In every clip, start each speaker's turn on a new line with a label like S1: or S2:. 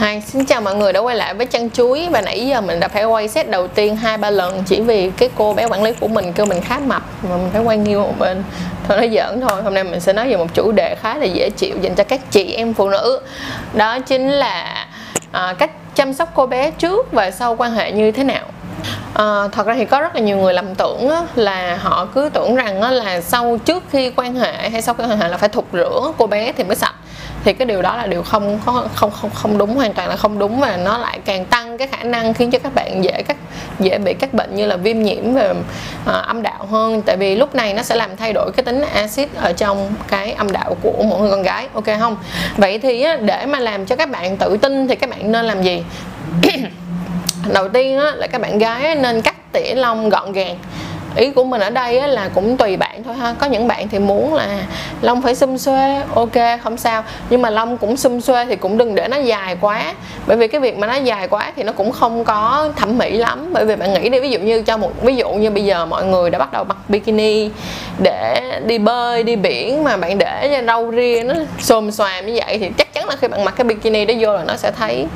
S1: Hi, xin chào mọi người đã quay lại với chăn chuối. Và nãy giờ mình đã phải quay set đầu tiên hai ba lần chỉ vì cái cô bé quản lý của mình kêu mình khá mập mà mình phải quay nghiêng một bên. Thôi nói giỡn thôi. Hôm nay mình sẽ nói về một chủ đề khá là dễ chịu dành cho các chị em phụ nữ. Đó chính là à, cách chăm sóc cô bé trước và sau quan hệ như thế nào. À, thật ra thì có rất là nhiều người lầm tưởng á, là họ cứ tưởng rằng á, là sau trước khi quan hệ hay sau khi quan hệ là phải thục rửa cô bé thì mới sạch thì cái điều đó là điều không có không không không đúng hoàn toàn là không đúng và nó lại càng tăng cái khả năng khiến cho các bạn dễ các dễ bị các bệnh như là viêm nhiễm về à, âm đạo hơn. Tại vì lúc này nó sẽ làm thay đổi cái tính axit ở trong cái âm đạo của mỗi người con gái ok không? Vậy thì á, để mà làm cho các bạn tự tin thì các bạn nên làm gì? Đầu tiên á, là các bạn gái nên cắt tỉa lông gọn gàng ý của mình ở đây á, là cũng tùy bạn thôi ha. Có những bạn thì muốn là Long phải xum xuê ok không sao. Nhưng mà Long cũng xum xuê thì cũng đừng để nó dài quá. Bởi vì cái việc mà nó dài quá thì nó cũng không có thẩm mỹ lắm. Bởi vì bạn nghĩ đi ví dụ như cho một ví dụ như bây giờ mọi người đã bắt đầu mặc bikini để đi bơi đi biển mà bạn để cho râu ria nó xồm xoàm như vậy thì chắc chắn là khi bạn mặc cái bikini đó vô là nó sẽ thấy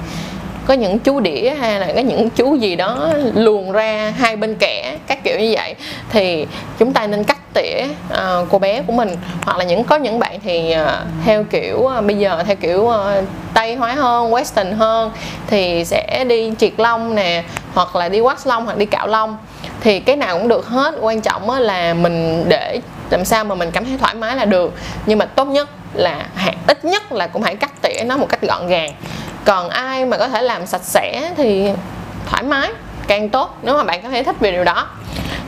S1: có những chú đĩa hay là có những chú gì đó luồn ra hai bên kẻ các kiểu như vậy. Thì chúng ta nên cắt tỉa uh, cô bé của mình. Hoặc là những có những bạn thì uh, theo kiểu uh, bây giờ theo kiểu uh, tây hóa hơn western hơn thì sẽ đi triệt lông nè hoặc là đi wax lông hoặc đi cạo lông thì cái nào cũng được hết. Quan trọng là mình để làm sao mà mình cảm thấy thoải mái là được. Nhưng mà tốt nhất là ít nhất là cũng hãy cắt tỉa nó một cách gọn gàng còn ai mà có thể làm sạch sẽ thì thoải mái, càng tốt, nếu mà bạn có thể thích về điều đó.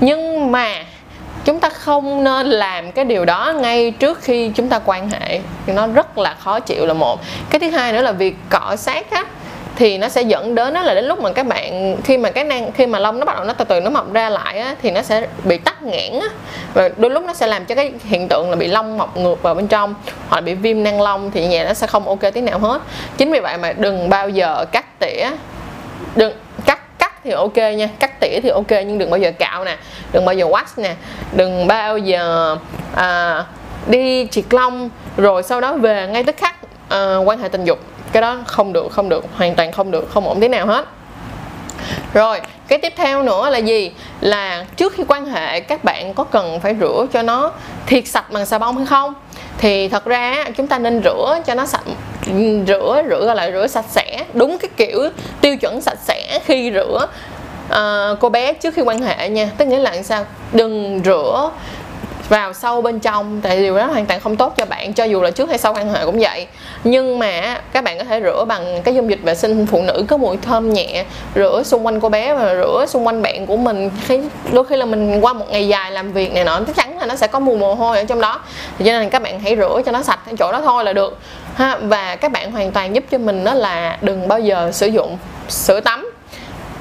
S1: Nhưng mà chúng ta không nên làm cái điều đó ngay trước khi chúng ta quan hệ thì nó rất là khó chịu là một. Cái thứ hai nữa là việc cọ sát á thì nó sẽ dẫn đến đó là đến lúc mà các bạn khi mà cái nang khi mà lông nó bắt đầu nó từ từ nó mọc ra lại á, thì nó sẽ bị tắc nghẽn á. Và đôi lúc nó sẽ làm cho cái hiện tượng là bị lông mọc ngược vào bên trong hoặc là bị viêm nang lông thì nhẹ nó sẽ không ok tí nào hết. Chính vì vậy mà đừng bao giờ cắt tỉa. Đừng cắt cắt thì ok nha cắt tỉa thì ok nhưng đừng bao giờ cạo nè đừng bao giờ wax nè đừng bao giờ à, đi triệt lông rồi sau đó về ngay tức khắc à, quan hệ tình dục cái đó không được không được hoàn toàn không được không ổn tí nào hết. Rồi cái tiếp theo nữa là gì? Là trước khi quan hệ các bạn có cần phải rửa cho nó thiệt sạch bằng xà bông hay không? Thì thật ra chúng ta nên rửa cho nó sạch rửa rửa gọi là rửa sạch sẽ đúng cái kiểu tiêu chuẩn sạch sẽ khi rửa uh, cô bé trước khi quan hệ nha. Tức nghĩa là sao? Đừng rửa vào sâu bên trong, tại điều đó hoàn toàn không tốt cho bạn, cho dù là trước hay sau quan hệ cũng vậy. Nhưng mà các bạn có thể rửa bằng cái dung dịch vệ sinh phụ nữ, có mùi thơm nhẹ, rửa xung quanh cô bé và rửa xung quanh bạn của mình. Khi, đôi khi là mình qua một ngày dài làm việc này nọ, chắc chắn là nó sẽ có mùi mồ hôi ở trong đó. Cho nên các bạn hãy rửa cho nó sạch chỗ đó thôi là được. Ha, và các bạn hoàn toàn giúp cho mình đó là đừng bao giờ sử dụng sữa tắm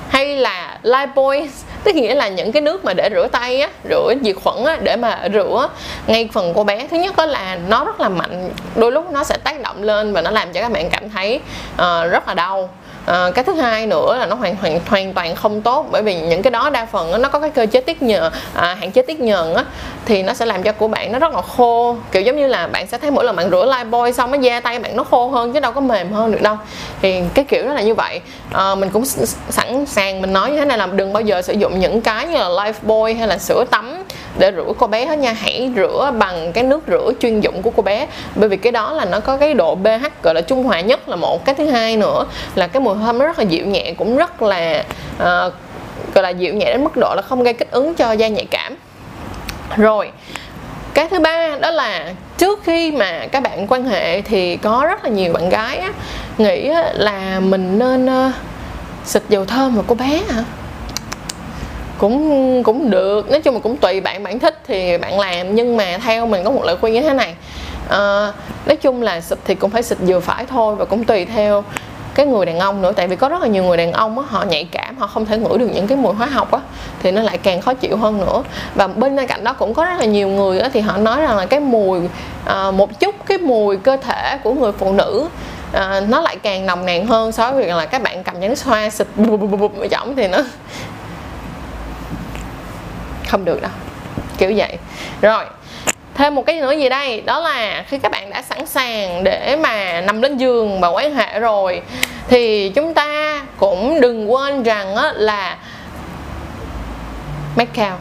S1: hay là Lifebuoy tức nghĩa là những cái nước mà để rửa tay á rửa diệt khuẩn á để mà rửa ngay phần cô bé. Thứ nhất đó là nó rất là mạnh đôi lúc nó sẽ tác động lên và nó làm cho các bạn cảm thấy uh, rất là đau à, cái thứ hai nữa là nó hoàn hoàn hoàn toàn không tốt bởi vì những cái đó đa phần nó có cái cơ chế tiết nhờ à, hạn chế tiết nhờn á thì nó sẽ làm cho của bạn nó rất là khô. Kiểu giống như là bạn sẽ thấy mỗi lần bạn rửa Lifebuoy xong cái da tay bạn nó khô hơn chứ đâu có mềm hơn được đâu. Thì cái kiểu đó là như vậy. À, mình cũng sẵn sàng mình nói như thế này là đừng bao giờ sử dụng những cái như là Lifebuoy hay là sữa tắm để rửa cô bé hết nha. Hãy rửa bằng cái nước rửa chuyên dụng của cô bé. Bởi vì cái đó là nó có cái độ pH gọi là trung hòa nhất là một. Cái thứ hai nữa là cái mùi thơm nó rất là dịu nhẹ cũng rất là uh, gọi là dịu nhẹ đến mức độ là không gây kích ứng cho da nhạy cảm. Rồi cái thứ ba đó là trước khi mà các bạn quan hệ thì có rất là nhiều bạn gái á, nghĩ là mình nên uh, xịt dầu thơm vào cô bé hả? Cũng cũng được nói chung là cũng tùy bạn bạn thích thì bạn làm nhưng mà theo mình có một lời khuyên như thế này à, nói chung là xịt thì cũng phải xịt vừa phải thôi và cũng tùy theo cái người đàn ông nữa tại vì có rất là nhiều người đàn ông á, họ nhạy cảm họ không thể ngửi được những cái mùi hóa học á thì nó lại càng khó chịu hơn nữa và bên cạnh đó cũng có rất là nhiều người á, thì họ nói rằng là cái mùi à, một chút cái mùi cơ thể của người phụ nữ à, nó lại càng nồng nàn hơn so với việc là các bạn cầm nhánh xoa xịt bụp bụp bụp ở thì nó không được đâu. Kiểu vậy. Rồi thêm một cái nữa gì đây? Đó là khi các bạn đã sẵn sàng để mà nằm lên giường và quan hệ rồi thì chúng ta cũng đừng quên rằng á, là make out.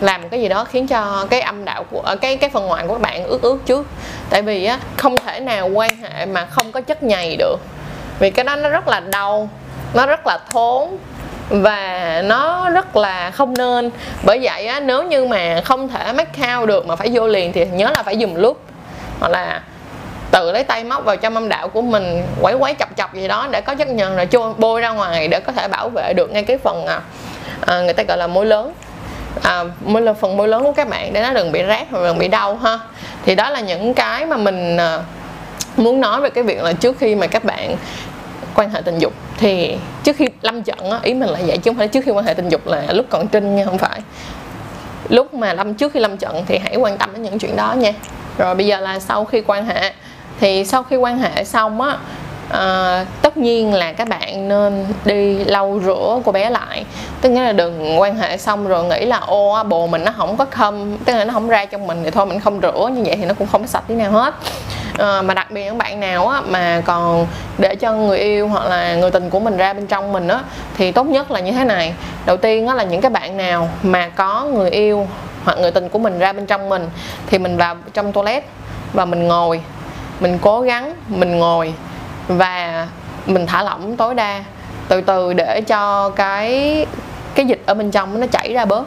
S1: Làm cái gì đó khiến cho cái âm đạo của ờ, cái cái phần ngoại của các bạn ướt ướt trước. Tại vì á không thể nào quan hệ mà không có chất nhầy được. Vì cái đó nó rất là đau nó rất là thốn và nó rất là không nên. Bởi vậy á nếu như mà không thể make out được mà phải vô liền thì nhớ là phải dùng lúc hoặc là tự lấy tay móc vào trong âm đạo của mình quấy quấy chọc chọc gì đó để có chất nhờn rồi trôi bôi ra ngoài để có thể bảo vệ được ngay cái phần à, à, người ta gọi là môi lớn. À, môi là phần môi lớn của các bạn để nó đừng bị rát hoặc đừng bị đau ha. Thì đó là những cái mà mình à, muốn nói về cái việc là trước khi mà các bạn quan hệ tình dục. Thì trước khi lâm trận á, ý mình là vậy chứ không phải trước khi quan hệ tình dục là lúc còn trinh nha không phải. Lúc mà lâm trước khi lâm trận thì hãy quan tâm đến những chuyện đó nha. Rồi bây giờ là sau khi quan hệ thì sau khi quan hệ xong á à, tất nhiên là các bạn nên đi lau rửa cô bé lại. Tức nghĩa là đừng quan hệ xong rồi nghĩ là ô bồ mình nó không có khâm tức là nó không ra trong mình thì thôi mình không rửa như vậy thì nó cũng không có sạch tí nào hết à, mà đặc biệt những bạn nào á, mà còn để cho người yêu hoặc là người tình của mình ra bên trong mình á thì tốt nhất là như thế này. Đầu tiên á là những cái bạn nào mà có người yêu hoặc người tình của mình ra bên trong mình thì mình vào trong toilet và mình ngồi. Mình cố gắng mình ngồi và mình thả lỏng tối đa. Từ từ để cho cái cái dịch ở bên trong nó chảy ra bớt.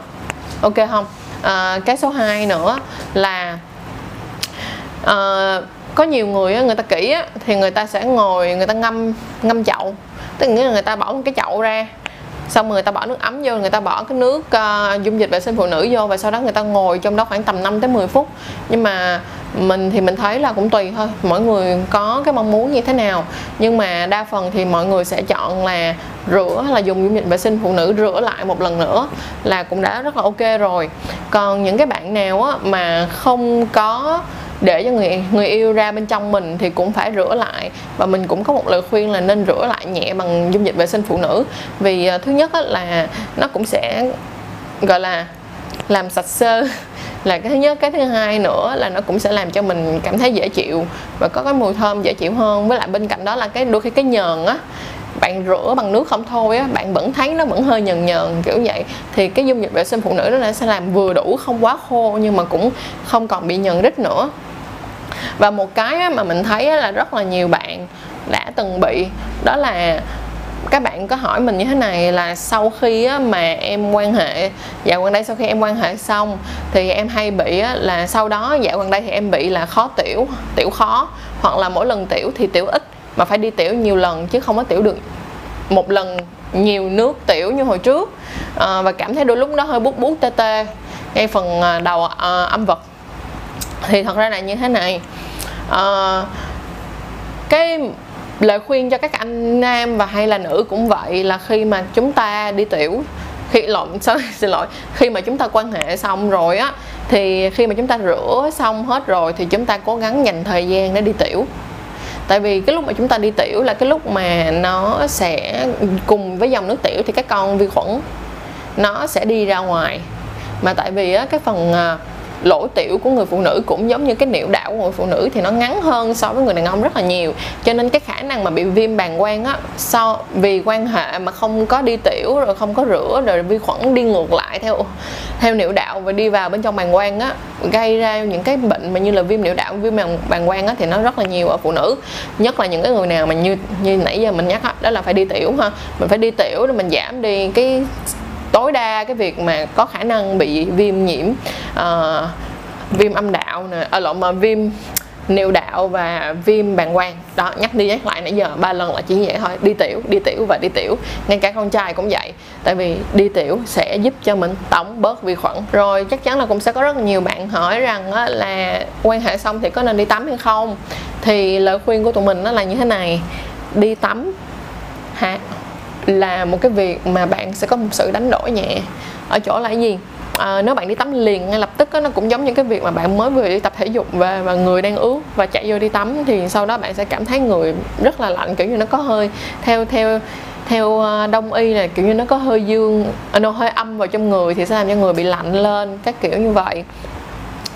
S1: Ok không? À, cái số 2 nữa là à, có nhiều người người ta kỹ á, thì người ta sẽ ngồi người ta ngâm ngâm chậu. Tức nghĩa là người ta bỏ một cái chậu ra xong người ta bỏ nước ấm vô người ta bỏ cái nước uh, dung dịch vệ sinh phụ nữ vô và sau đó người ta ngồi trong đó khoảng tầm 5 tới 10 phút. Nhưng mà mình thì mình thấy là cũng tùy thôi mỗi người có cái mong muốn như thế nào. Nhưng mà đa phần thì mọi người sẽ chọn là rửa là dùng dung dịch vệ sinh phụ nữ rửa lại một lần nữa là cũng đã rất là ok rồi. Còn những cái bạn nào á, mà không có để cho người người yêu ra bên trong mình thì cũng phải rửa lại. Và mình cũng có một lời khuyên là nên rửa lại nhẹ bằng dung dịch vệ sinh phụ nữ. Vì uh, thứ nhất là nó cũng sẽ gọi là làm sạch sơ là cái thứ nhất. Cái thứ hai nữa là nó cũng sẽ làm cho mình cảm thấy dễ chịu và có cái mùi thơm dễ chịu hơn. Với lại bên cạnh đó là cái đôi khi cái nhờn á bạn rửa bằng nước không thôi á bạn vẫn thấy nó vẫn hơi nhờn nhờn kiểu vậy. Thì cái dung dịch vệ sinh phụ nữ đó sẽ làm vừa đủ không quá khô nhưng mà cũng không còn bị nhờn rít nữa và một cái mà mình thấy là rất là nhiều bạn đã từng bị đó là các bạn có hỏi mình như thế này là sau khi mà em quan hệ dạo gần đây sau khi em quan hệ xong thì em hay bị là sau đó dạo gần đây thì em bị là khó tiểu tiểu khó. Hoặc là mỗi lần tiểu thì tiểu ít mà phải đi tiểu nhiều lần chứ không có tiểu được một lần nhiều nước tiểu như hồi trước. À, và cảm thấy đôi lúc nó hơi bút bút tê tê ngay phần ờ, đầu à, âm vật. Thì thật ra là như thế này uh, cái lời khuyên cho các anh nam và hay là nữ cũng vậy là khi mà chúng ta đi tiểu khi lộn xin lỗi khi mà chúng ta quan hệ xong rồi á thì khi mà chúng ta rửa xong hết rồi thì chúng ta cố gắng dành thời gian để đi tiểu. Tại vì cái lúc mà chúng ta đi tiểu là cái lúc mà nó sẽ cùng với dòng nước tiểu thì các con vi khuẩn nó sẽ đi ra ngoài. Mà tại vì á, cái phần à, lỗ tiểu của người phụ nữ cũng giống như cái niệu đạo của người phụ nữ thì nó ngắn hơn so với người đàn ông rất là nhiều. Cho nên cái khả năng mà bị viêm bàng quang á so vì quan hệ mà không có đi tiểu rồi không có rửa rồi vi khuẩn đi ngược lại theo theo niệu đạo và đi vào bên trong bàng quang á gây ra những cái bệnh mà như là viêm niệu đạo viêm bàng, bàng quang á thì nó rất là nhiều ở phụ nữ. Nhất là những cái người nào mà như như nãy giờ mình nhắc á, đó là phải đi tiểu ha. Mình phải đi tiểu để mình giảm đi cái tối đa cái việc mà có khả năng bị viêm nhiễm uh, viêm âm đạo nè ở lộn mà viêm niệu đạo và viêm bàng quang. Đó nhắc đi nhắc lại nãy giờ ba lần là chỉ vậy thôi. Đi tiểu đi tiểu và đi tiểu. Ngay cả con trai cũng vậy. Tại vì đi tiểu sẽ giúp cho mình tổng bớt vi khuẩn. Rồi chắc chắn là cũng sẽ có rất nhiều bạn hỏi rằng là quan hệ xong thì có nên đi tắm hay không? Thì lời khuyên của tụi mình nó là như thế này. Đi tắm ha là một cái việc mà bạn sẽ có một sự đánh đổi nhẹ. Ở chỗ là cái gì? À, nếu bạn đi tắm liền ngay lập tức đó, nó cũng giống như cái việc mà bạn mới vừa đi tập thể dục về và người đang ướt và chạy vô đi tắm thì sau đó bạn sẽ cảm thấy người rất là lạnh kiểu như nó có hơi theo theo theo à, đông y là kiểu như nó có hơi dương à, nó hơi âm vào trong người thì sẽ làm cho người bị lạnh lên các kiểu như vậy.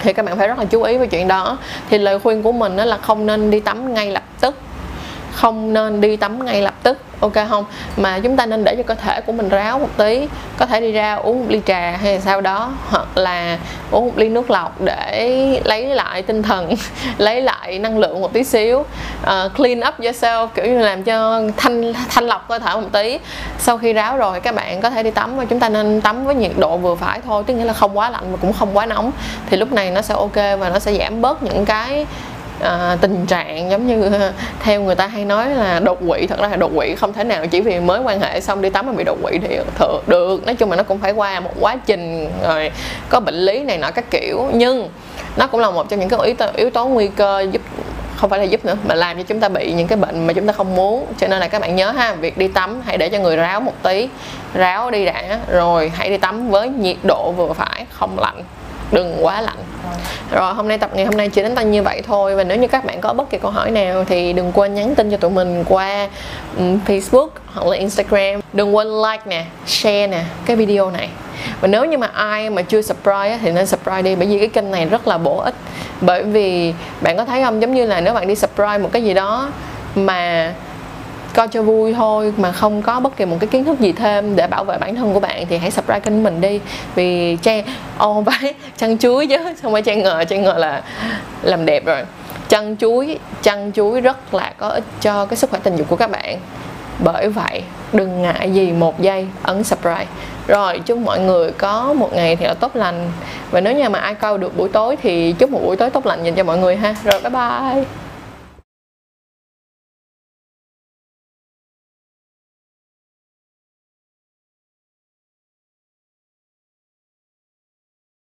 S1: Thì các bạn phải rất là chú ý về chuyện đó. Thì lời khuyên của mình đó là không nên đi tắm ngay lập không nên đi tắm ngay lập tức ok không? Mà chúng ta nên để cho cơ thể của mình ráo một tí có thể đi ra uống một ly trà hay là sau đó hoặc là uống một ly nước lọc để lấy lại tinh thần lấy lại năng lượng một tí xíu. Uh, clean up yourself kiểu như làm cho thanh thanh lọc cơ thể một tí. Sau khi ráo rồi các bạn có thể đi tắm và chúng ta nên tắm với nhiệt độ vừa phải thôi tức nghĩa là không quá lạnh mà cũng không quá nóng. Thì lúc này nó sẽ ok và nó sẽ giảm bớt những cái à, tình trạng giống như ờ, theo người ta hay nói là đột quỵ thật ra là đột quỵ không thể nào chỉ vì mới quan hệ xong đi tắm mà bị đột quỵ thì thừa, được. Nói chung là nó cũng phải qua một quá trình rồi có bệnh lý này nọ các kiểu. Nhưng nó cũng là một trong những cái yếu tố, yếu tố nguy cơ giúp không phải là giúp nữa mà làm cho chúng ta bị những cái bệnh mà chúng ta không muốn. Cho nên là các bạn nhớ ha việc đi tắm hãy để cho người ráo một tí ráo đi đã rồi hãy đi tắm với nhiệt độ vừa phải không lạnh đừng quá lạnh. Rồi hôm nay tập ngày hôm nay chỉ đến tay như vậy thôi. Và nếu như các bạn có bất kỳ câu hỏi nào thì đừng quên nhắn tin cho tụi mình qua um, Facebook hoặc là Instagram. Đừng quên like nè share nè cái video này. Và nếu như mà ai mà chưa subscribe thì nên subscribe đi bởi vì cái kênh này rất là bổ ích. Bởi vì bạn có thấy không? Giống như là nếu bạn đi subscribe một cái gì đó mà coi cho vui thôi, mà không có bất kỳ một cái kiến thức gì thêm để bảo vệ bản thân của bạn thì hãy subscribe kênh mình đi. Vì trang ô vái chăn chuối chứ, không phải trang ngờ trang ngờ là làm đẹp rồi. Chăn chuối chăn chuối rất là có ích cho cái sức khỏe tình dục của các bạn. Bởi vậy, đừng ngại gì một giây, ấn subscribe. Rồi, chúc mọi người có một ngày thì là tốt lành. Và nếu như mà ai coi được buổi tối thì chúc một buổi tối tốt lành dành cho mọi người ha. Rồi, bye bye.